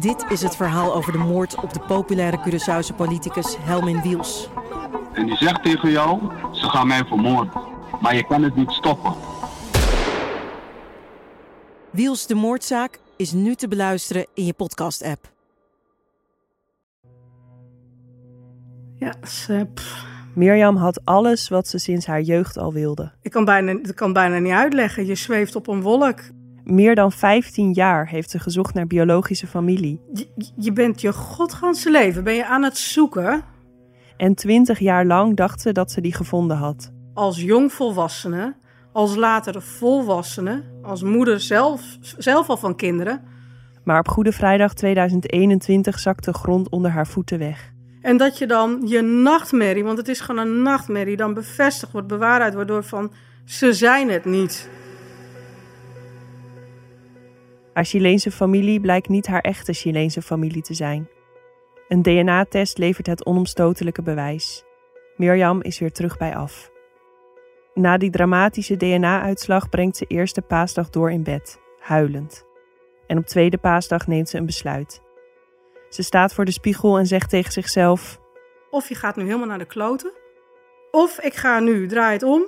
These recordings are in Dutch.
Dit is het verhaal over de moord op de populaire Curaçaose politicus Helmin Wiels. En die zegt tegen jou, ze gaan mij vermoorden. Maar je kan het niet stoppen. Wiels de moordzaak is nu te beluisteren in je podcast-app. Ja, ze, pff, Mirjam had alles wat ze sinds haar jeugd al wilde. ik kan bijna, ik kan bijna niet uitleggen. Je zweeft op een wolk. Meer dan 15 jaar heeft ze gezocht naar biologische familie. Je, je bent je godganse leven ben je aan het zoeken En 20 jaar lang dacht ze dat ze die gevonden had. als jongvolwassene, als later volwassene, als moeder zelf, zelf al van kinderen. Maar op Goede Vrijdag 2021 zakte de grond onder haar voeten weg. En dat je dan je nachtmerrie, want het is gewoon een nachtmerrie, dan bevestigd wordt, bewaarheid waardoor van ze zijn het niet. Haar Chileense familie blijkt niet haar echte Chileense familie te zijn. Een DNA-test levert het onomstotelijke bewijs. Mirjam is weer terug bij af. Na die dramatische DNA-uitslag brengt ze eerste paasdag door in bed, huilend. En op tweede paasdag neemt ze een besluit. Ze staat voor de spiegel en zegt tegen zichzelf: Of je gaat nu helemaal naar de kloten, of ik ga nu, draai het om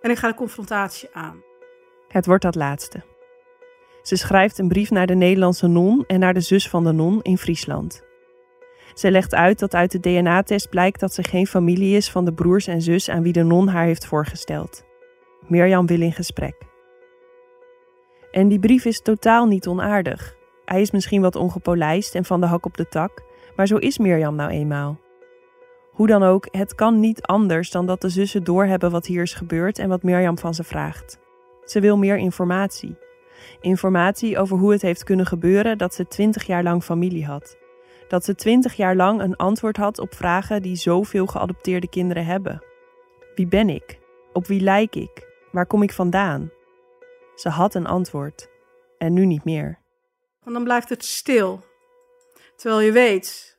en ik ga de confrontatie aan. Het wordt dat laatste. Ze schrijft een brief naar de Nederlandse non en naar de zus van de non in Friesland. Ze legt uit dat uit de DNA-test blijkt dat ze geen familie is van de broers en zus aan wie de non haar heeft voorgesteld. Mirjam wil in gesprek. En die brief is totaal niet onaardig. Hij is misschien wat ongepolijst en van de hak op de tak, maar zo is Mirjam nou eenmaal. Hoe dan ook, het kan niet anders dan dat de zussen doorhebben wat hier is gebeurd en wat Mirjam van ze vraagt. Ze wil meer informatie. Informatie over hoe het heeft kunnen gebeuren dat ze twintig jaar lang familie had. Dat ze twintig jaar lang een antwoord had op vragen die zoveel geadopteerde kinderen hebben. Wie ben ik? Op wie lijk ik? Waar kom ik vandaan? Ze had een antwoord. En nu niet meer. Want dan blijft het stil. Terwijl je weet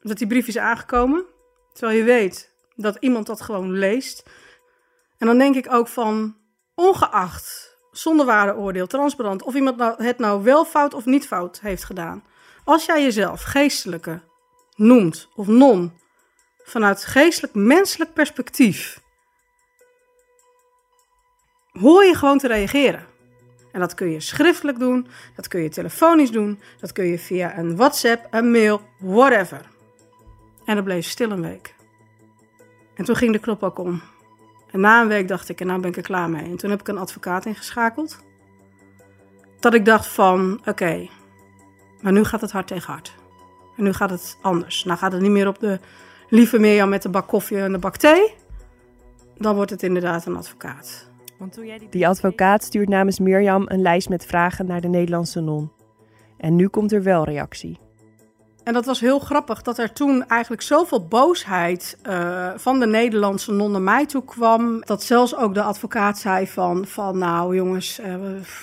dat die brief is aangekomen. Terwijl je weet dat iemand dat gewoon leest. En dan denk ik ook van, ongeacht, zonder waardeoordeel, transparant, of iemand nou, het nou wel fout of niet fout heeft gedaan. Als jij jezelf geestelijke noemt of non vanuit geestelijk menselijk perspectief, hoor je gewoon te reageren. En dat kun je schriftelijk doen, dat kun je telefonisch doen, dat kun je via een WhatsApp, een mail, whatever. En dat bleef stil een week. En toen ging de knop ook om. En na een week dacht ik, en nou ben ik er klaar mee. En toen heb ik een advocaat ingeschakeld. Dat ik dacht van, oké, maar nu gaat het hard tegen hard. En nu gaat het anders. Nou gaat het niet meer op de lieve Mirjam met de bak koffie en de bak thee. Dan wordt het inderdaad een advocaat. Die advocaat stuurt namens Mirjam een lijst met vragen naar de Nederlandse non. En nu komt er wel reactie. En dat was heel grappig dat er toen eigenlijk zoveel boosheid eh, van de Nederlandse non naar mij toe kwam. Dat zelfs ook de advocaat zei van, van nou jongens, eh,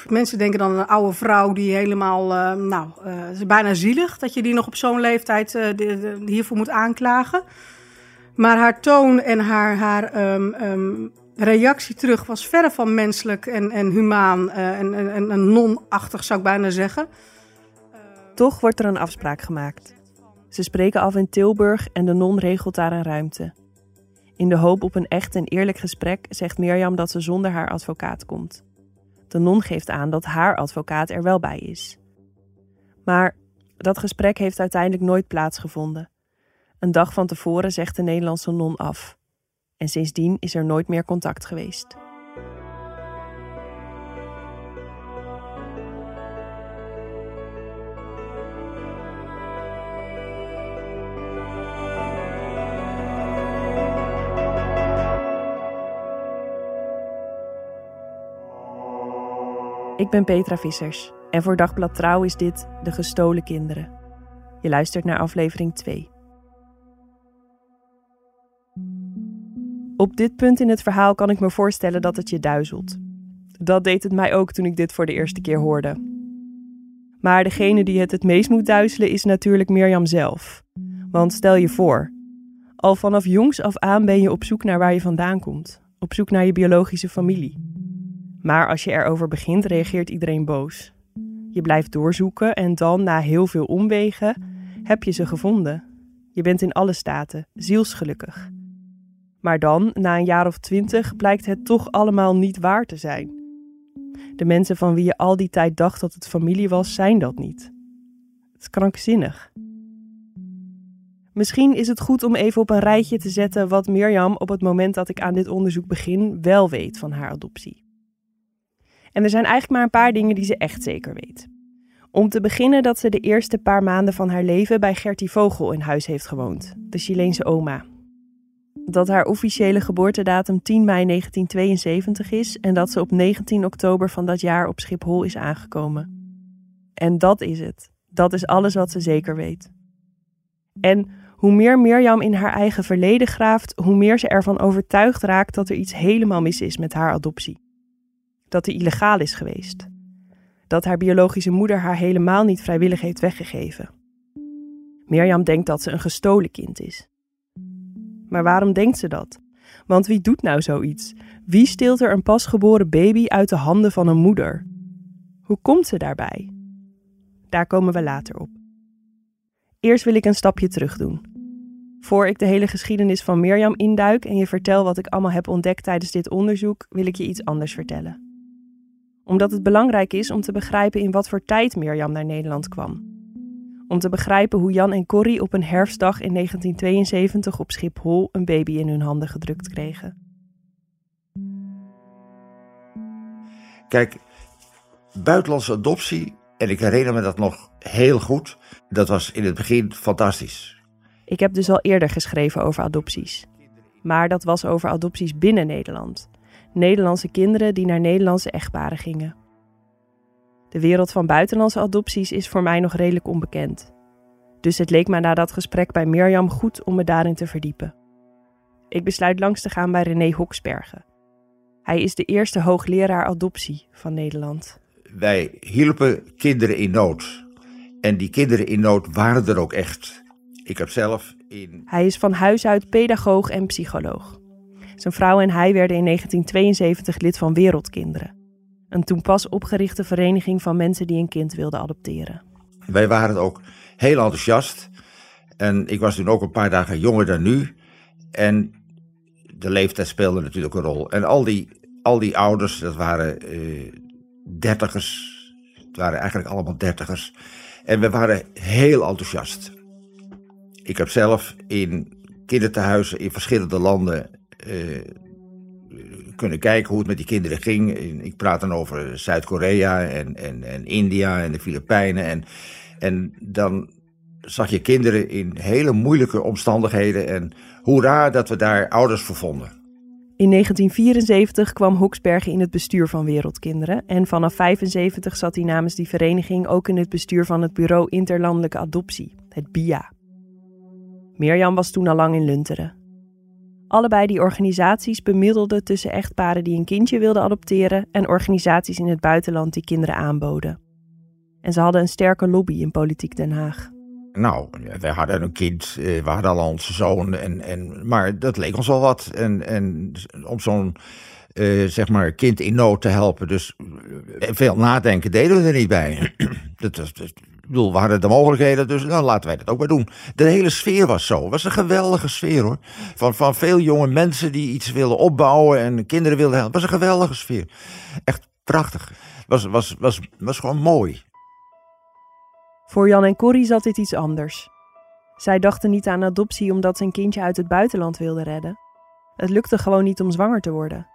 mensen denken dan een oude vrouw die helemaal, eh, nou, het bijna zielig dat je die nog op zo'n leeftijd hiervoor moet aanklagen. Maar haar toon en haar, haar ehm, ehm, reactie terug was verre van menselijk en, en humaan en, en- en non-achtig zou ik bijna zeggen. Toch wordt er een afspraak gemaakt. Ze spreken af in Tilburg en de non regelt daar een ruimte. In de hoop op een echt en eerlijk gesprek zegt Mirjam dat ze zonder haar advocaat komt. De non geeft aan dat haar advocaat er wel bij is. Maar dat gesprek heeft uiteindelijk nooit plaatsgevonden. Een dag van tevoren zegt de Nederlandse non af. En sindsdien is er nooit meer contact geweest. Ik ben Petra Vissers en voor Dagblad Trouw is dit De Gestolen Kinderen. Je luistert naar aflevering 2. Op dit punt in het verhaal kan ik me voorstellen dat het je duizelt. Dat deed het mij ook toen ik dit voor de eerste keer hoorde. Maar degene die het het meest moet duizelen is natuurlijk Mirjam zelf. Want stel je voor, al vanaf jongs af aan ben je op zoek naar waar je vandaan komt, op zoek naar je biologische familie. Maar als je erover begint, reageert iedereen boos. Je blijft doorzoeken en dan, na heel veel omwegen, heb je ze gevonden. Je bent in alle staten, zielsgelukkig. Maar dan, na een jaar of twintig, blijkt het toch allemaal niet waar te zijn. De mensen van wie je al die tijd dacht dat het familie was, zijn dat niet. Het is krankzinnig. Misschien is het goed om even op een rijtje te zetten wat Mirjam op het moment dat ik aan dit onderzoek begin wel weet van haar adoptie. En er zijn eigenlijk maar een paar dingen die ze echt zeker weet. Om te beginnen dat ze de eerste paar maanden van haar leven bij Gertie Vogel in huis heeft gewoond, de Chileense oma. Dat haar officiële geboortedatum 10 mei 1972 is en dat ze op 19 oktober van dat jaar op Schiphol is aangekomen. En dat is het. Dat is alles wat ze zeker weet. En hoe meer Mirjam in haar eigen verleden graaft, hoe meer ze ervan overtuigd raakt dat er iets helemaal mis is met haar adoptie. Dat hij illegaal is geweest. Dat haar biologische moeder haar helemaal niet vrijwillig heeft weggegeven. Mirjam denkt dat ze een gestolen kind is. Maar waarom denkt ze dat? Want wie doet nou zoiets? Wie steelt er een pasgeboren baby uit de handen van een moeder? Hoe komt ze daarbij? Daar komen we later op. Eerst wil ik een stapje terug doen. Voor ik de hele geschiedenis van Mirjam induik en je vertel wat ik allemaal heb ontdekt tijdens dit onderzoek, wil ik je iets anders vertellen. Omdat het belangrijk is om te begrijpen in wat voor tijd Mirjam naar Nederland kwam. Om te begrijpen hoe Jan en Corrie op een herfstdag in 1972 op Schiphol een baby in hun handen gedrukt kregen. Kijk, buitenlandse adoptie, en ik herinner me dat nog heel goed, dat was in het begin fantastisch. Ik heb dus al eerder geschreven over adopties. Maar dat was over adopties binnen Nederland. Nederlandse kinderen die naar Nederlandse echtparen gingen. De wereld van buitenlandse adopties is voor mij nog redelijk onbekend. Dus het leek me na dat gesprek bij Mirjam goed om me daarin te verdiepen. Ik besluit langs te gaan bij René Hoksbergen. Hij is de eerste hoogleraar adoptie van Nederland. Wij hielpen kinderen in nood. En die kinderen in nood waren er ook echt. Ik heb zelf in. Hij is van huis uit pedagoog en psycholoog. Zijn vrouw en hij werden in 1972 lid van Wereldkinderen. Een toen pas opgerichte vereniging van mensen die een kind wilden adopteren. Wij waren ook heel enthousiast. En ik was toen ook een paar dagen jonger dan nu. En de leeftijd speelde natuurlijk een rol. En al die, al die ouders, dat waren eh, dertigers. Het waren eigenlijk allemaal dertigers. En we waren heel enthousiast. Ik heb zelf in kinderthuizen in verschillende landen kunnen kijken hoe het met die kinderen ging. Ik praat dan over Zuid-Korea en, en, en India en de Filipijnen. En, en dan zag je kinderen in hele moeilijke omstandigheden. En hoera dat we daar ouders voor vonden. In 1974 kwam Hoeksbergen in het bestuur van Wereldkinderen en vanaf 75 zat hij namens die vereniging ook in het bestuur van het Bureau Interlandelijke Adoptie, het BIA. Mirjam was toen al lang in Lunteren. Allebei die organisaties bemiddelden tussen echtparen die een kindje wilden adopteren en organisaties in het buitenland die kinderen aanboden. En ze hadden een sterke lobby in politiek Den Haag. Nou, wij hadden een kind, eh, we hadden al onze zoon, en, en, maar dat leek ons wel wat. En, en om zo'n uh, zeg maar kind in nood te helpen. Dus eh, veel nadenken deden we er niet bij. dat, ik bedoel, we hadden de mogelijkheden, dus nou, laten wij dat ook maar doen. De hele sfeer was zo. Het was een geweldige sfeer hoor. Van, van veel jonge mensen die iets wilden opbouwen en kinderen wilden helpen. Het was een geweldige sfeer. Echt prachtig. Het was, was, was, was gewoon mooi. Voor Jan en Corrie zat dit iets anders. Zij dachten niet aan adoptie omdat ze een kindje uit het buitenland wilden redden. Het lukte gewoon niet om zwanger te worden.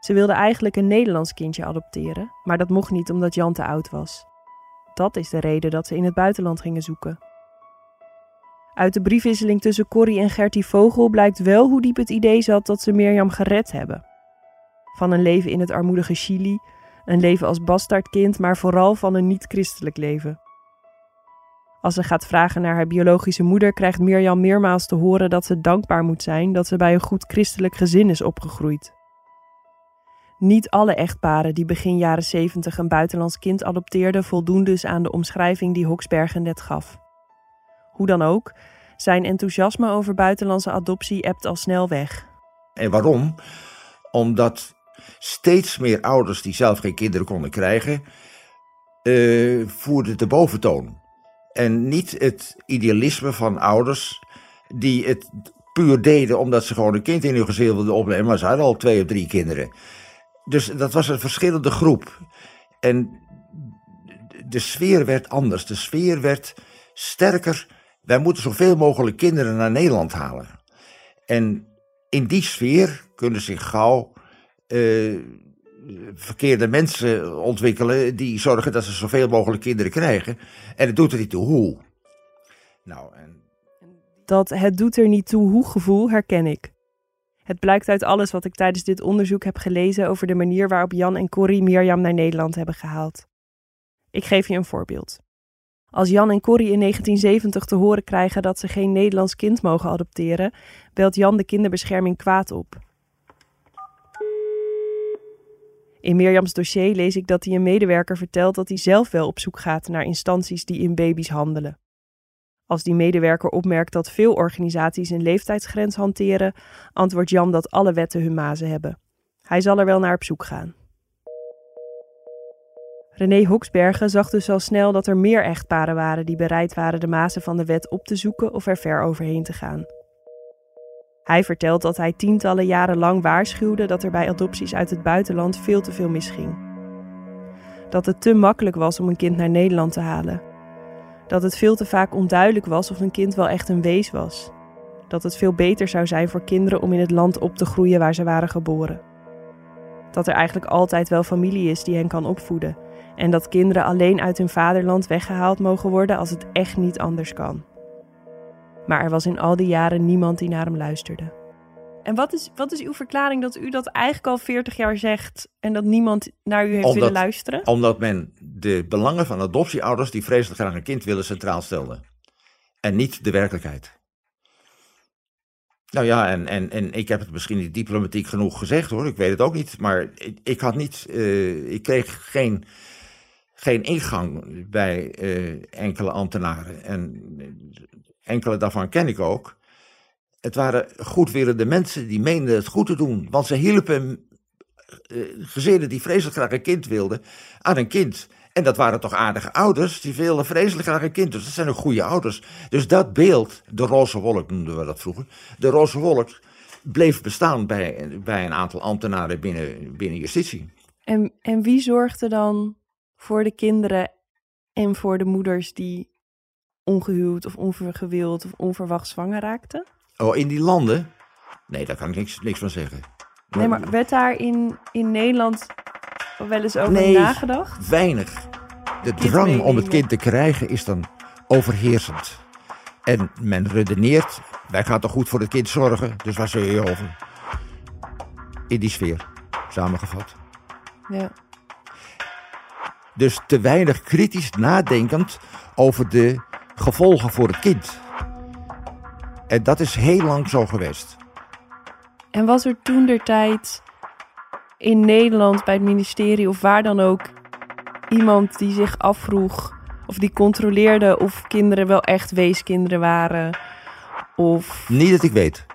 Ze wilden eigenlijk een Nederlands kindje adopteren, maar dat mocht niet omdat Jan te oud was. Dat is de reden dat ze in het buitenland gingen zoeken. Uit de briefwisseling tussen Corrie en Gertie Vogel blijkt wel hoe diep het idee zat dat ze Mirjam gered hebben. Van een leven in het armoedige Chili, een leven als bastaardkind, maar vooral van een niet-christelijk leven. Als ze gaat vragen naar haar biologische moeder, krijgt Mirjam meermaals te horen dat ze dankbaar moet zijn dat ze bij een goed christelijk gezin is opgegroeid. Niet alle echtparen die begin jaren 70 een buitenlands kind adopteerden, voldoen dus aan de omschrijving die Hoksbergen net gaf. Hoe dan ook, zijn enthousiasme over buitenlandse adoptie ebt al snel weg. En waarom? Omdat steeds meer ouders die zelf geen kinderen konden krijgen, uh, voerde de boventoon. En niet het idealisme van ouders die het puur deden omdat ze gewoon een kind in hun gezin wilden opnemen. Maar ze hadden al twee of drie kinderen. Dus dat was een verschillende groep. En de sfeer werd anders. De sfeer werd sterker. Wij moeten zoveel mogelijk kinderen naar Nederland halen. En in die sfeer kunnen zich gauw uh, verkeerde mensen ontwikkelen die zorgen dat ze zoveel mogelijk kinderen krijgen. En het doet er niet toe hoe. Nou, en... Dat het doet er niet toe hoe gevoel herken ik. Het blijkt uit alles wat ik tijdens dit onderzoek heb gelezen over de manier waarop Jan en Corrie Mirjam naar Nederland hebben gehaald. Ik geef je een voorbeeld. Als Jan en Corrie in 1970 te horen krijgen dat ze geen Nederlands kind mogen adopteren, belt Jan de kinderbescherming kwaad op. In Mirjams dossier lees ik dat hij een medewerker vertelt dat hij zelf wel op zoek gaat naar instanties die in baby's handelen. Als die medewerker opmerkt dat veel organisaties een leeftijdsgrens hanteren, antwoordt Jan dat alle wetten hun mazen hebben. Hij zal er wel naar op zoek gaan. René Hoksbergen zag dus al snel dat er meer echtparen waren die bereid waren de mazen van de wet op te zoeken of er ver overheen te gaan. Hij vertelt dat hij tientallen jaren lang waarschuwde dat er bij adopties uit het buitenland veel te veel misging. Dat het te makkelijk was om een kind naar Nederland te halen. Dat het veel te vaak onduidelijk was of een kind wel echt een wees was. Dat het veel beter zou zijn voor kinderen om in het land op te groeien waar ze waren geboren. Dat er eigenlijk altijd wel familie is die hen kan opvoeden. En dat kinderen alleen uit hun vaderland weggehaald mogen worden als het echt niet anders kan. Maar er was in al die jaren niemand die naar hem luisterde. En wat is, wat is uw verklaring dat u dat eigenlijk al 40 jaar zegt en dat niemand naar u heeft willen luisteren? Omdat men de belangen van adoptieouders die vreselijk graag een kind willen centraal stelde. En niet de werkelijkheid. Nou ja, en, en, en ik heb het misschien niet diplomatiek genoeg gezegd hoor, ik weet het ook niet. Maar ik, ik had niet, uh, ik kreeg geen, geen ingang bij uh, enkele ambtenaren. En enkele daarvan ken ik ook. Het waren goedwillende mensen die meenden het goed te doen. Want ze hielpen uh, gezinnen die vreselijk graag een kind wilden aan een kind. En dat waren toch aardige ouders, die wilden vreselijk graag een kind. Dus dat zijn ook goede ouders. Dus dat beeld, de roze wolk noemden we dat vroeger. De roze wolk bleef bestaan bij, bij een aantal ambtenaren binnen, binnen justitie. En, en wie zorgde dan voor de kinderen en voor de moeders die ongehuwd of onvergewild of onverwacht zwanger raakten? Oh, in die landen? Nee, daar kan ik niks, niks van zeggen. Nee, maar werd daar in, in Nederland wel eens over nee, nagedacht? weinig. De drang om het kind te krijgen is dan overheersend. En men redeneert, wij gaan toch goed voor het kind zorgen, dus waar zul je over? In die sfeer, samengevat. Ja. Dus te weinig kritisch nadenkend over de gevolgen voor het kind. En dat is heel lang zo geweest. En was er toen der tijd in Nederland bij het ministerie of waar dan ook iemand die zich afvroeg of die controleerde of kinderen wel echt weeskinderen waren? Of... Niet dat ik weet.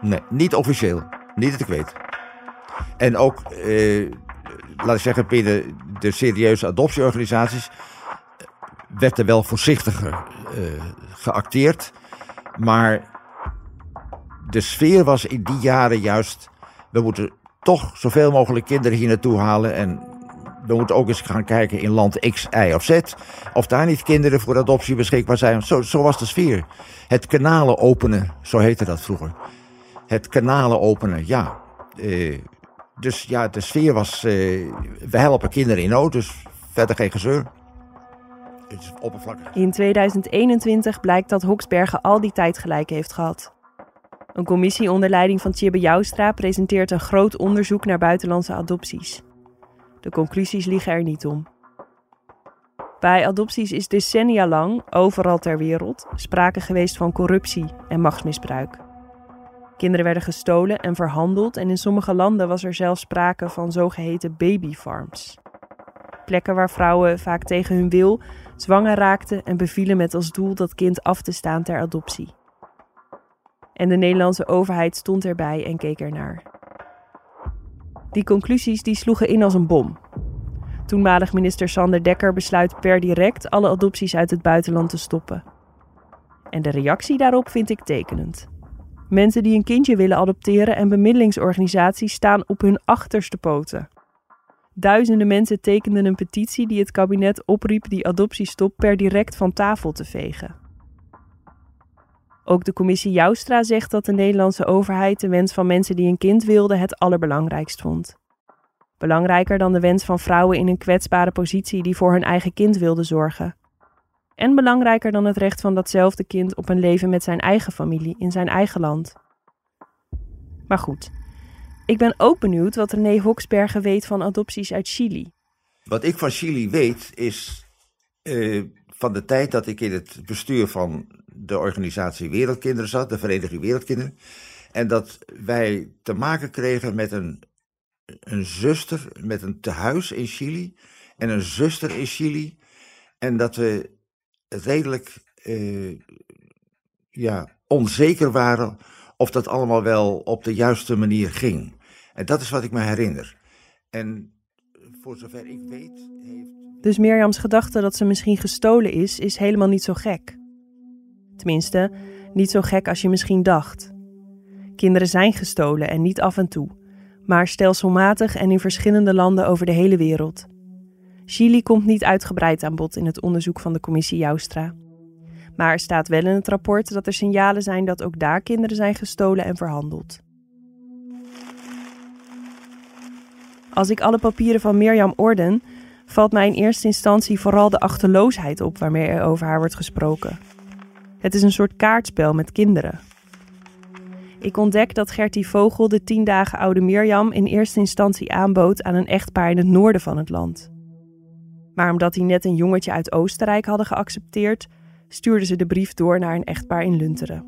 Nee, niet officieel. Niet dat ik weet. En ook, eh, laat ik zeggen, binnen de serieuze adoptieorganisaties werd er wel voorzichtiger uh, geacteerd. Maar de sfeer was in die jaren juist. We moeten toch zoveel mogelijk kinderen hier naartoe halen. En we moeten ook eens gaan kijken in land X, Y of Z. Of daar niet kinderen voor adoptie beschikbaar zijn. Zo, zo was de sfeer. Het kanalen openen, zo heette dat vroeger. Het kanalen openen, ja. Uh, dus ja, de sfeer was. Uh, we helpen kinderen in nood, dus verder geen gezeur. In 2021 blijkt dat Hoksbergen al die tijd gelijk heeft gehad. Een commissie onder leiding van Tjibbe Joustra presenteert een groot onderzoek naar buitenlandse adopties. De conclusies liegen er niet om. Bij adopties is decennia lang, overal ter wereld, sprake geweest van corruptie en machtsmisbruik. Kinderen werden gestolen en verhandeld en in sommige landen was er zelfs sprake van zogeheten babyfarms. Plekken waar vrouwen vaak tegen hun wil zwanger raakten en bevielen met als doel dat kind af te staan ter adoptie. En de Nederlandse overheid stond erbij en keek ernaar. Die conclusies die sloegen in als een bom. Toenmalig minister Sander Dekker besluit per direct alle adopties uit het buitenland te stoppen. En de reactie daarop vind ik tekenend. Mensen die een kindje willen adopteren en bemiddelingsorganisaties staan op hun achterste poten. Duizenden mensen tekenden een petitie die het kabinet opriep die adoptiestop per direct van tafel te vegen. Ook de commissie Joustra zegt dat de Nederlandse overheid de wens van mensen die een kind wilden het allerbelangrijkst vond. Belangrijker dan de wens van vrouwen in een kwetsbare positie die voor hun eigen kind wilden zorgen. En belangrijker dan het recht van datzelfde kind op een leven met zijn eigen familie in zijn eigen land. Maar goed, ik ben ook benieuwd wat René Hoksbergen weet van adopties uit Chili. Wat ik van Chili weet is uh, van de tijd dat ik in het bestuur van de organisatie Wereldkinderen zat, de Vereniging Wereldkinderen. En dat wij te maken kregen met een, een zuster, met een tehuis in Chili en een zuster in Chili. En dat we redelijk uh, ja, onzeker waren of dat allemaal wel op de juiste manier ging. En dat is wat ik me herinner. En voor zover ik weet heeft... Dus Mirjams gedachte dat ze misschien gestolen is, is helemaal niet zo gek. Tenminste, niet zo gek als je misschien dacht. Kinderen zijn gestolen en niet af en toe, maar stelselmatig en in verschillende landen over de hele wereld. Chili komt niet uitgebreid aan bod in het onderzoek van de commissie Joustra. Maar er staat wel in het rapport dat er signalen zijn dat ook daar kinderen zijn gestolen en verhandeld. Als ik alle papieren van Mirjam orden, valt mij in eerste instantie vooral de achterloosheid op waarmee er over haar wordt gesproken. Het is een soort kaartspel met kinderen. Ik ontdek dat Gertie Vogel de tien dagen oude Mirjam in eerste instantie aanbood aan een echtpaar in het noorden van het land. Maar omdat die net een jongetje uit Oostenrijk hadden geaccepteerd, stuurde ze de brief door naar een echtpaar in Lunteren.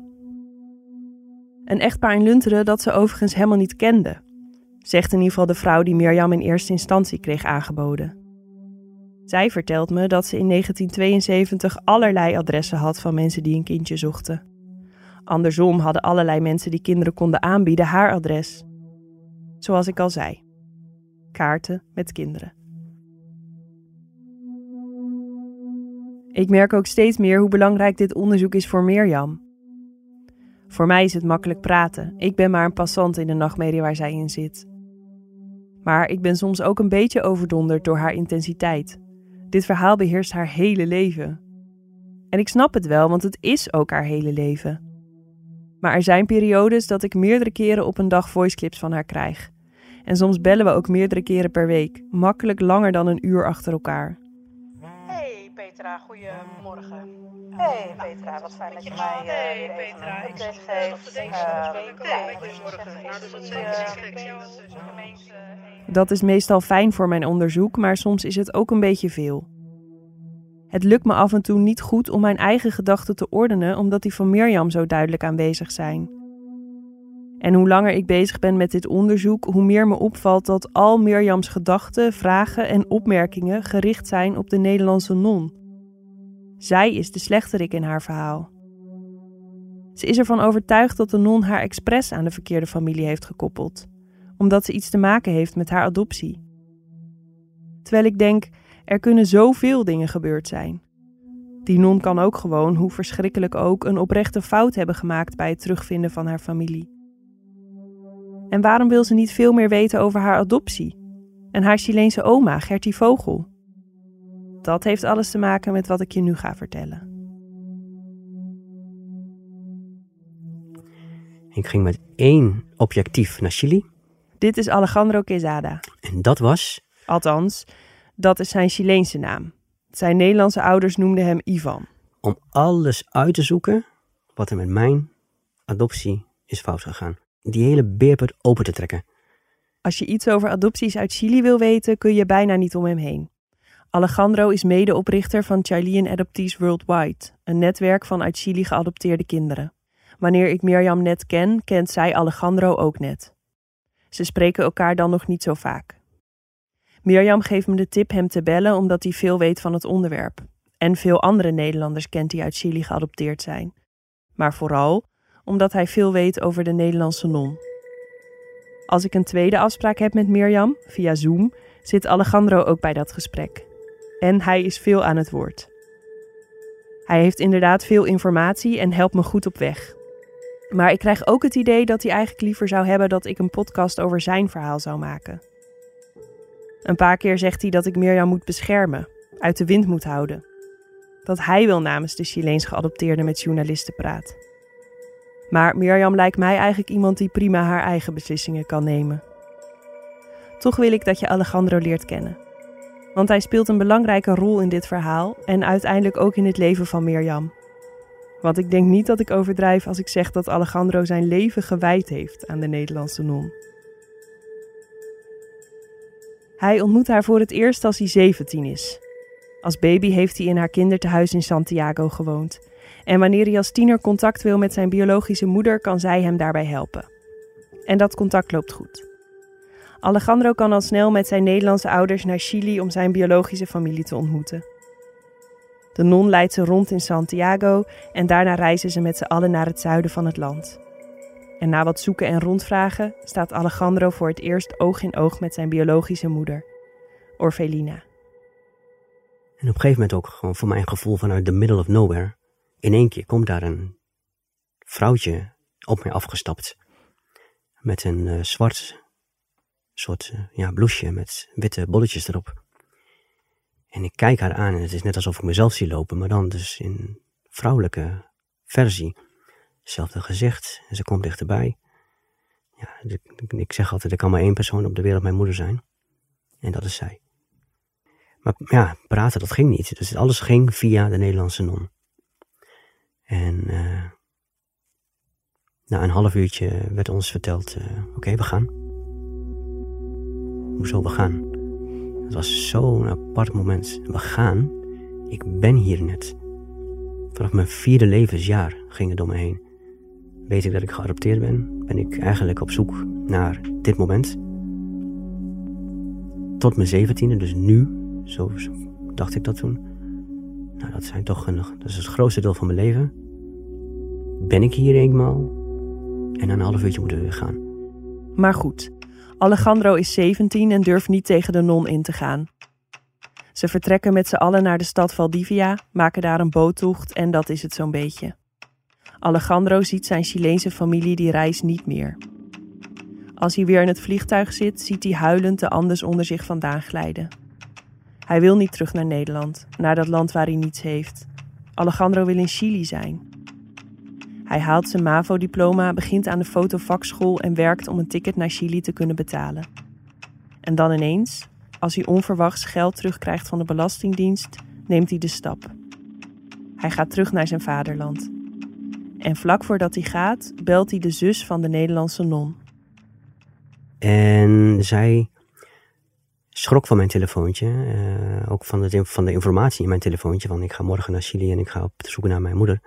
Een echtpaar in Lunteren dat ze overigens helemaal niet kende, zegt in ieder geval de vrouw die Mirjam in eerste instantie kreeg aangeboden. Zij vertelt me dat ze in 1972 allerlei adressen had van mensen die een kindje zochten. Andersom hadden allerlei mensen die kinderen konden aanbieden haar adres. Zoals ik al zei: kaarten met kinderen. Ik merk ook steeds meer hoe belangrijk dit onderzoek is voor Mirjam. Voor mij is het makkelijk praten. Ik ben maar een passant in de nachtmerrie waar zij in zit. Maar ik ben soms ook een beetje overdonderd door haar intensiteit. Dit verhaal beheerst haar hele leven. En ik snap het wel, want het is ook haar hele leven. Maar er zijn periodes dat ik meerdere keren op een dag voiceclips van haar krijg. En soms bellen we ook meerdere keren per week, makkelijk langer dan een uur achter elkaar. Petra, goedemorgen. Hey Petra, wat fijn dat je mij uh, hey, Petra, een update geeft. Hey, goedemorgen. Nou, dat is zeker dat is meestal fijn voor mijn onderzoek, maar soms is het ook een beetje veel. Het lukt me af en toe niet goed om mijn eigen gedachten te ordenen, omdat die van Mirjam zo duidelijk aanwezig zijn. En hoe langer ik bezig ben met dit onderzoek, hoe meer me opvalt dat al Mirjams gedachten, vragen en opmerkingen gericht zijn op de Nederlandse non. Zij is de slechterik in haar verhaal. Ze is ervan overtuigd dat de non haar expres aan de verkeerde familie heeft gekoppeld omdat ze iets te maken heeft met haar adoptie. Terwijl ik denk, er kunnen zoveel dingen gebeurd zijn. Die non kan ook gewoon, hoe verschrikkelijk ook, een oprechte fout hebben gemaakt bij het terugvinden van haar familie. En waarom wil ze niet veel meer weten over haar adoptie? En haar Chileense oma, Gertie Vogel? Dat heeft alles te maken met wat ik je nu ga vertellen. Ik ging met één objectief naar Chili dit is Alejandro Quezada. En dat was? Althans, dat is zijn Chileense naam. Zijn Nederlandse ouders noemden hem Ivan. Om alles uit te zoeken wat er met mijn adoptie is fout gegaan. Die hele beerput open te trekken. Als je iets over adopties uit Chili wil weten, kun je bijna niet om hem heen. Alejandro is medeoprichter van Chilean Adoptees Worldwide, een netwerk van uit Chili geadopteerde kinderen. Wanneer ik Mirjam net ken, kent zij Alejandro ook net. Ze spreken elkaar dan nog niet zo vaak. Mirjam geeft me de tip hem te bellen omdat hij veel weet van het onderwerp. En veel andere Nederlanders kent die uit Chili geadopteerd zijn. Maar vooral omdat hij veel weet over de Nederlandse non. Als ik een tweede afspraak heb met Mirjam, via Zoom, zit Alejandro ook bij dat gesprek. En hij is veel aan het woord. Hij heeft inderdaad veel informatie en helpt me goed op weg. Maar ik krijg ook het idee dat hij eigenlijk liever zou hebben dat ik een podcast over zijn verhaal zou maken. Een paar keer zegt hij dat ik Mirjam moet beschermen, uit de wind moet houden. Dat hij wil namens de Chileens geadopteerde met journalisten praat. Maar Mirjam lijkt mij eigenlijk iemand die prima haar eigen beslissingen kan nemen. Toch wil ik dat je Alejandro leert kennen. Want hij speelt een belangrijke rol in dit verhaal en uiteindelijk ook in het leven van Mirjam. Want ik denk niet dat ik overdrijf als ik zeg dat Alejandro zijn leven gewijd heeft aan de Nederlandse non. Hij ontmoet haar voor het eerst als hij 17 is. Als baby heeft hij in haar kindertehuis in Santiago gewoond. En wanneer hij als tiener contact wil met zijn biologische moeder, kan zij hem daarbij helpen. En dat contact loopt goed. Alejandro kan al snel met zijn Nederlandse ouders naar Chili om zijn biologische familie te ontmoeten. De non leidt ze rond in Santiago en daarna reizen ze met z'n allen naar het zuiden van het land. En na wat zoeken en rondvragen staat Alejandro voor het eerst oog in oog met zijn biologische moeder, Orfelina. En op een gegeven moment ook gewoon voor mijn gevoel vanuit the middle of nowhere. In één keer komt daar een vrouwtje op mij afgestapt. Met een uh, zwart soort uh, ja, blouseje met witte bolletjes erop. En ik kijk haar aan en het is net alsof ik mezelf zie lopen, maar dan dus in vrouwelijke versie. Hetzelfde gezicht en ze komt dichterbij. Ja, ik zeg altijd, er kan maar één persoon op de wereld mijn moeder zijn. En dat is zij. Maar ja, praten, dat ging niet. Dus alles ging via de Nederlandse non. En uh, na een half uurtje werd ons verteld, uh, oké, we gaan. Hoezo we gaan? Het was zo'n apart moment. We gaan. Ik ben hier net. Vanaf mijn vierde levensjaar ging het door me heen. Weet ik dat ik geadopteerd ben, ben ik eigenlijk op zoek naar dit moment. Tot mijn zeventiende, dus nu, zo, dacht ik dat toen. Nou, dat zijn toch een, dat is het grootste deel van mijn leven. Ben ik hier eenmaal en na een half uurtje moeten we weer gaan. Maar goed, Alejandro is 17 en durft niet tegen de non in te gaan. Ze vertrekken met z'n allen naar de stad Valdivia, maken daar een boottocht en dat is het zo'n beetje. Alejandro ziet zijn Chileense familie die reis niet meer. Als hij weer in het vliegtuig zit, ziet hij huilend de Andes onder zich vandaan glijden. Hij wil niet terug naar Nederland, naar dat land waar hij niets heeft. Alejandro wil in Chili zijn. Hij haalt zijn MAVO-diploma, begint aan de fotovakschool en werkt om een ticket naar Chili te kunnen betalen. En dan ineens, als hij onverwachts geld terugkrijgt van de Belastingdienst, neemt hij de stap. Hij gaat terug naar zijn vaderland. En vlak voordat hij gaat, belt hij de zus van de Nederlandse non. En zij schrok van mijn telefoontje, uh, ook van de, van de informatie in mijn telefoontje, van ik ga morgen naar Chili en ik ga op zoek naar mijn moeder.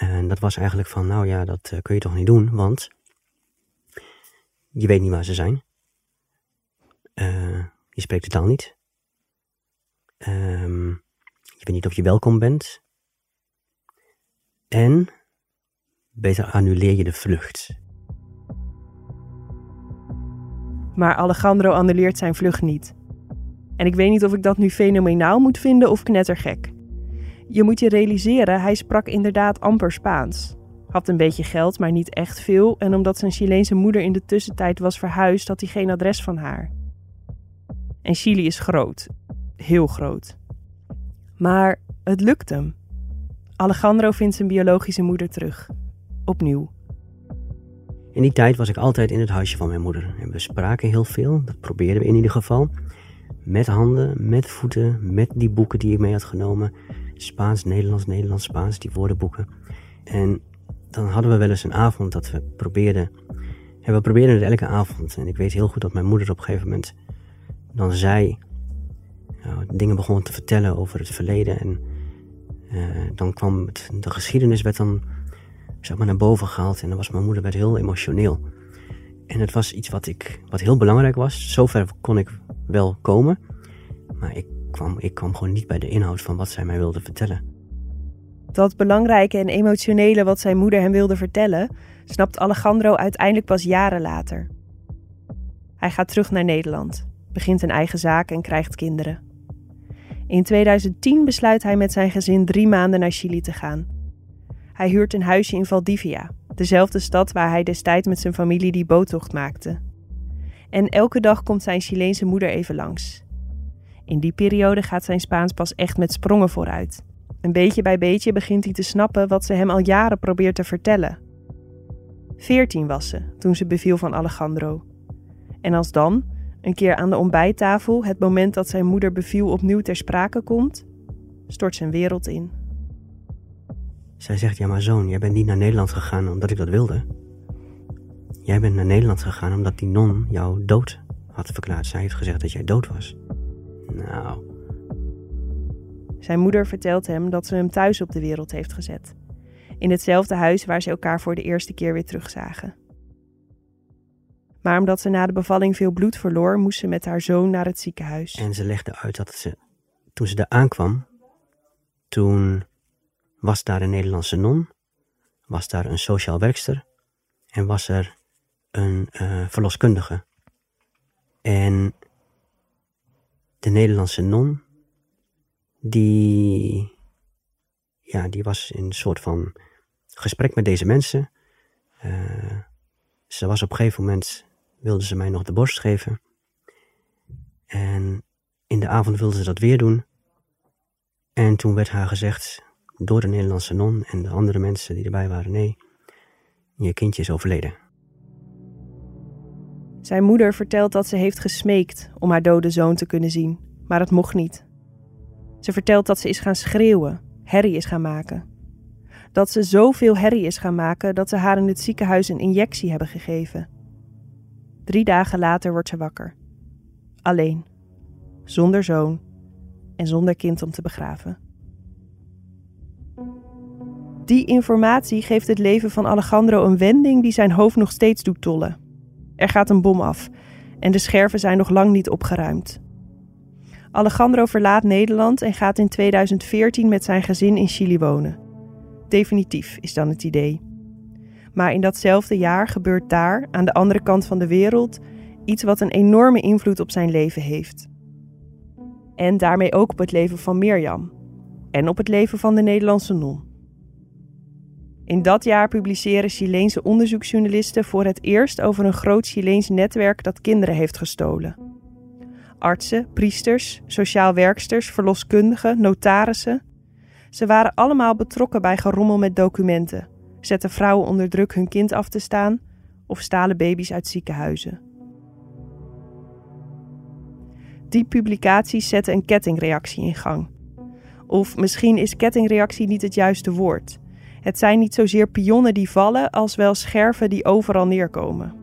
En dat was eigenlijk van, nou ja, dat uh, kun je toch niet doen, want je weet niet waar ze zijn. Uh, je spreekt de taal niet. Um, je weet niet of je welkom bent. En beter annuleer je de vlucht. Maar Alejandro annuleert zijn vlucht niet. En ik weet niet of ik dat nu fenomenaal moet vinden of knettergek. Je moet je realiseren, hij sprak inderdaad amper Spaans. Had een beetje geld, maar niet echt veel. En omdat zijn Chileense moeder in de tussentijd was verhuisd, had hij geen adres van haar. En Chili is groot. Heel groot. Maar het lukt hem. Alejandro vindt zijn biologische moeder terug. Opnieuw. In die tijd was ik altijd in het huisje van mijn moeder. En we spraken heel veel, dat probeerden we in ieder geval. Met handen, met voeten, met die boeken die ik mee had genomen. Spaans, Nederlands, Nederlands, Spaans, die woordenboeken. En dan hadden we wel eens een avond dat we probeerden. En we probeerden het elke avond. En ik weet heel goed dat mijn moeder op een gegeven moment dan. Nou, dingen begon te vertellen over het verleden. En uh, dan kwam de geschiedenis werd dan zeg maar naar boven gehaald. En dan was mijn moeder werd heel emotioneel. En het was iets wat, ik, wat heel belangrijk was. Zover kon ik wel komen. Maar ik kwam, ik kwam gewoon niet bij de inhoud van wat zij mij wilde vertellen. Dat belangrijke en emotionele wat zijn moeder hem wilde vertellen, snapt Alejandro uiteindelijk pas jaren later. Hij gaat terug naar Nederland begint een eigen zaak en krijgt kinderen. In 2010 besluit hij met zijn gezin drie maanden naar Chili te gaan. Hij huurt een huisje in Valdivia, dezelfde stad waar hij destijds met zijn familie die boottocht maakte. En elke dag komt zijn Chileense moeder even langs. In die periode gaat zijn Spaans pas echt met sprongen vooruit. Een beetje bij beetje begint hij te snappen wat ze hem al jaren probeert te vertellen. Veertien was ze toen ze beviel van Alejandro. En als dan, een keer aan de ontbijttafel, het moment dat zijn moeder beviel opnieuw ter sprake komt, stort zijn wereld in. Zij zegt, ja maar zoon, jij bent niet naar Nederland gegaan omdat ik dat wilde. Jij bent naar Nederland gegaan omdat die non jou dood had verklaard. Zij heeft gezegd dat jij dood was. Nou. Zijn moeder vertelt hem dat ze hem thuis op de wereld heeft gezet. In hetzelfde huis waar ze elkaar voor de eerste keer weer terugzagen. Maar omdat ze na de bevalling veel bloed verloor, moest ze met haar zoon naar het ziekenhuis. En ze legde uit dat ze, toen ze daar aankwam, toen was daar een Nederlandse non, was daar een sociaal werkster en was er een uh, verloskundige. En de Nederlandse non, die, ja, die was in een soort van gesprek met deze mensen. Uh, ze was op een gegeven moment, wilde ze mij nog de borst geven. En in de avond wilde ze dat weer doen. En toen werd haar gezegd door de Nederlandse non en de andere mensen die erbij waren: nee, je kindje is overleden. Zijn moeder vertelt dat ze heeft gesmeekt om haar dode zoon te kunnen zien, maar het mocht niet. Ze vertelt dat ze is gaan schreeuwen, herrie is gaan maken. Dat ze zoveel herrie is gaan maken dat ze haar in het ziekenhuis een injectie hebben gegeven. Drie dagen later wordt ze wakker. Alleen, zonder zoon en zonder kind om te begraven. Die informatie geeft het leven van Alejandro een wending die zijn hoofd nog steeds doet tollen. Er gaat een bom af en de scherven zijn nog lang niet opgeruimd. Alejandro verlaat Nederland en gaat in 2014 met zijn gezin in Chili wonen. Definitief is dan het idee. Maar in datzelfde jaar gebeurt daar, aan de andere kant van de wereld, iets wat een enorme invloed op zijn leven heeft. En daarmee ook op het leven van Mirjam en op het leven van de Nederlandse non. In dat jaar publiceren Chileense onderzoeksjournalisten voor het eerst over een groot Chileens netwerk dat kinderen heeft gestolen. Artsen, priesters, sociaal werksters, verloskundigen, notarissen. Ze waren allemaal betrokken bij gerommel met documenten, zetten vrouwen onder druk hun kind af te staan of stalen baby's uit ziekenhuizen. Die publicaties zetten een kettingreactie in gang. Of misschien is kettingreactie niet het juiste woord. Het zijn niet zozeer pionnen die vallen, als wel scherven die overal neerkomen.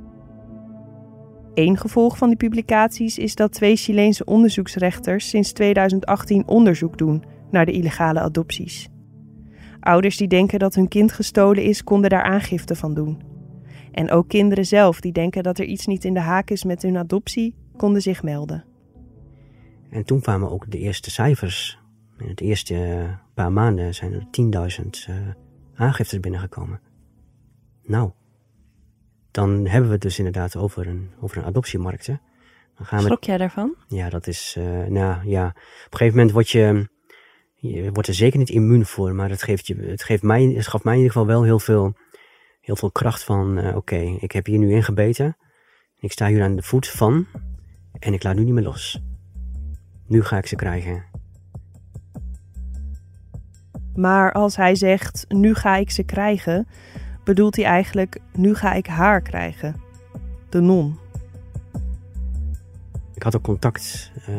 Eén gevolg van die publicaties is dat twee Chileense onderzoeksrechters sinds 2018 onderzoek doen naar de illegale adopties. Ouders die denken dat hun kind gestolen is, konden daar aangifte van doen. En ook kinderen zelf die denken dat er iets niet in de haak is met hun adoptie, konden zich melden. En toen kwamen ook de eerste cijfers. In het eerste paar maanden zijn er 10.000 aangiftes binnengekomen. Nou, dan hebben we het dus inderdaad over een, over een adoptiemarkt. Hè. Dan gaan Schrok jij daarvan? Ja, dat is, uh, nou ja, op een gegeven moment word je, je wordt er zeker niet immuun voor, maar het geeft, je, het geeft mij, het gaf mij in ieder geval wel heel veel, heel veel kracht van, uh, oké, ik heb hier nu ingebeten, ik sta hier aan de voet van en ik laat nu niet meer los. Nu ga ik ze krijgen. Maar als hij zegt, nu ga ik ze krijgen, bedoelt hij eigenlijk, nu ga ik haar krijgen. De non. Ik had ook contact, uh,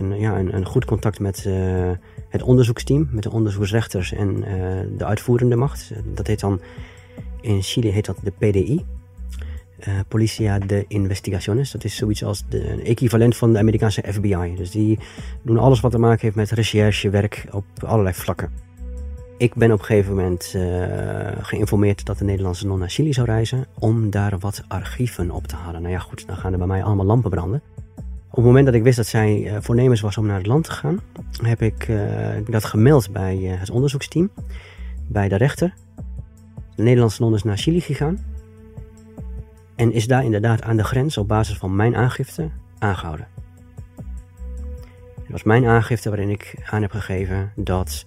een, ja, een, een, goed contact met uh, het onderzoeksteam, met de onderzoeksrechters en uh, de uitvoerende macht. Dat heet dan, in Chili heet dat de PDI, uh, Policia de Investigaciones. Dat is zoiets als de equivalent van de Amerikaanse FBI. Dus die doen alles wat te maken heeft met recherchewerk op allerlei vlakken. Ik ben op een gegeven moment uh, geïnformeerd dat de Nederlandse non naar Chili zou reizen om daar wat archieven op te halen. Nou ja, goed, dan gaan er bij mij allemaal lampen branden. Op het moment dat ik wist dat zij uh, voornemens was om naar het land te gaan, heb ik dat gemeld bij het onderzoeksteam, bij de rechter. De Nederlandse non is naar Chili gegaan en is daar inderdaad aan de grens op basis van mijn aangifte aangehouden. Het was mijn aangifte waarin ik aan heb gegeven dat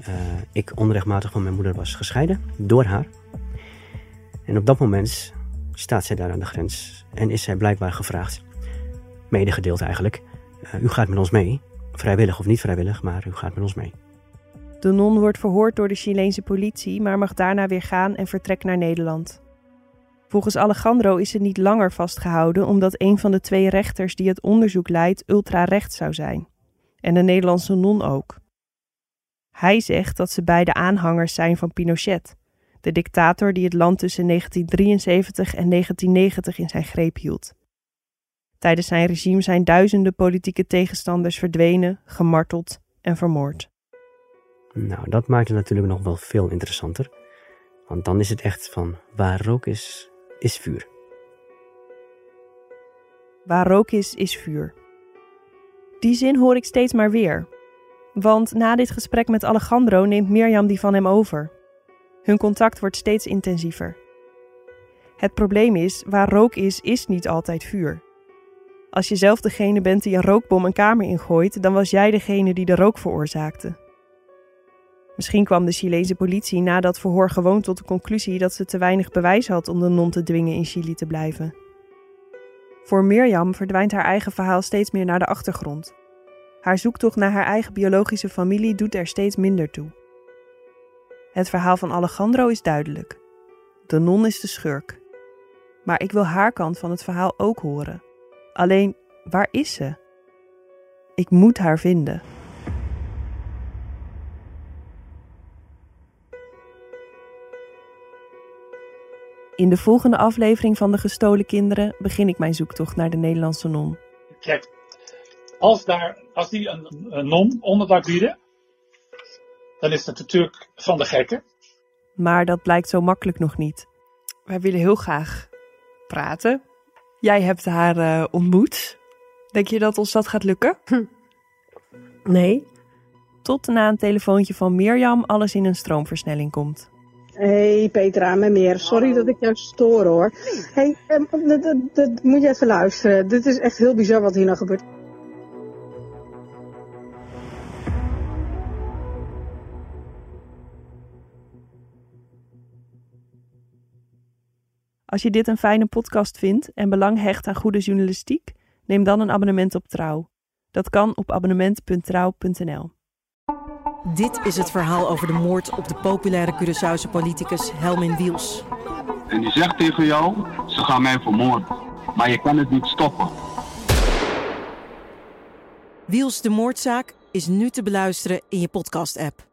uh, ik onrechtmatig van mijn moeder was gescheiden door haar. En op dat moment staat zij daar aan de grens en is zij blijkbaar gevraagd, medegedeeld eigenlijk, uh, u gaat met ons mee, vrijwillig of niet vrijwillig, maar u gaat met ons mee. De non wordt verhoord door de Chileense politie, maar mag daarna weer gaan en vertrekt naar Nederland. Volgens Alejandro is ze niet langer vastgehouden omdat een van de twee rechters die het onderzoek leidt ultra-rechts zou zijn. En de Nederlandse non ook. Hij zegt dat ze beide aanhangers zijn van Pinochet, de dictator die het land tussen 1973 en 1990 in zijn greep hield. Tijdens zijn regime zijn duizenden politieke tegenstanders verdwenen, gemarteld en vermoord. Nou, dat maakt het natuurlijk nog wel veel interessanter. Want dan is het echt van waar rook is, is vuur. Waar rook is, is vuur. Die zin hoor ik steeds maar weer. Want na dit gesprek met Alejandro neemt Mirjam die van hem over. Hun contact wordt steeds intensiever. Het probleem is, waar rook is, is niet altijd vuur. Als je zelf degene bent die een rookbom een kamer ingooit, dan was jij degene die de rook veroorzaakte. Misschien kwam de Chileense politie na dat verhoor gewoon tot de conclusie dat ze te weinig bewijs had om de non te dwingen in Chili te blijven. Voor Mirjam verdwijnt haar eigen verhaal steeds meer naar de achtergrond. Haar zoektocht naar haar eigen biologische familie doet er steeds minder toe. Het verhaal van Alejandro is duidelijk. De non is de schurk. Maar ik wil haar kant van het verhaal ook horen. Alleen, waar is ze? Ik moet haar vinden. In de volgende aflevering van De Gestolen Kinderen begin ik mijn zoektocht naar de Nederlandse non. Kijk, als, daar, als die een, een non onderdak bieden, dan is dat natuurlijk van de gekken. Maar dat blijkt zo makkelijk nog niet. Wij willen heel graag praten. Jij hebt haar uh, ontmoet. Denk je dat ons dat gaat lukken? Hm. Nee. Tot na een telefoontje van Mirjam alles in een stroomversnelling komt. Hey Petra, met meer. Sorry dat ik jou stoor hoor. Hey, um, dat moet je even luisteren. Dit is echt heel bizar wat hier nou gebeurt. Als je dit een fijne podcast vindt en belang hecht aan goede journalistiek, neem dan een abonnement op Trouw. Dat kan op abonnement.trouw.nl. Dit is het verhaal over de moord op de populaire Curaçaose politicus Helmin Wiels. En die zegt tegen jou, ze gaan mij vermoorden. Maar je kan het niet stoppen. Wiels de moordzaak is nu te beluisteren in je podcast-app.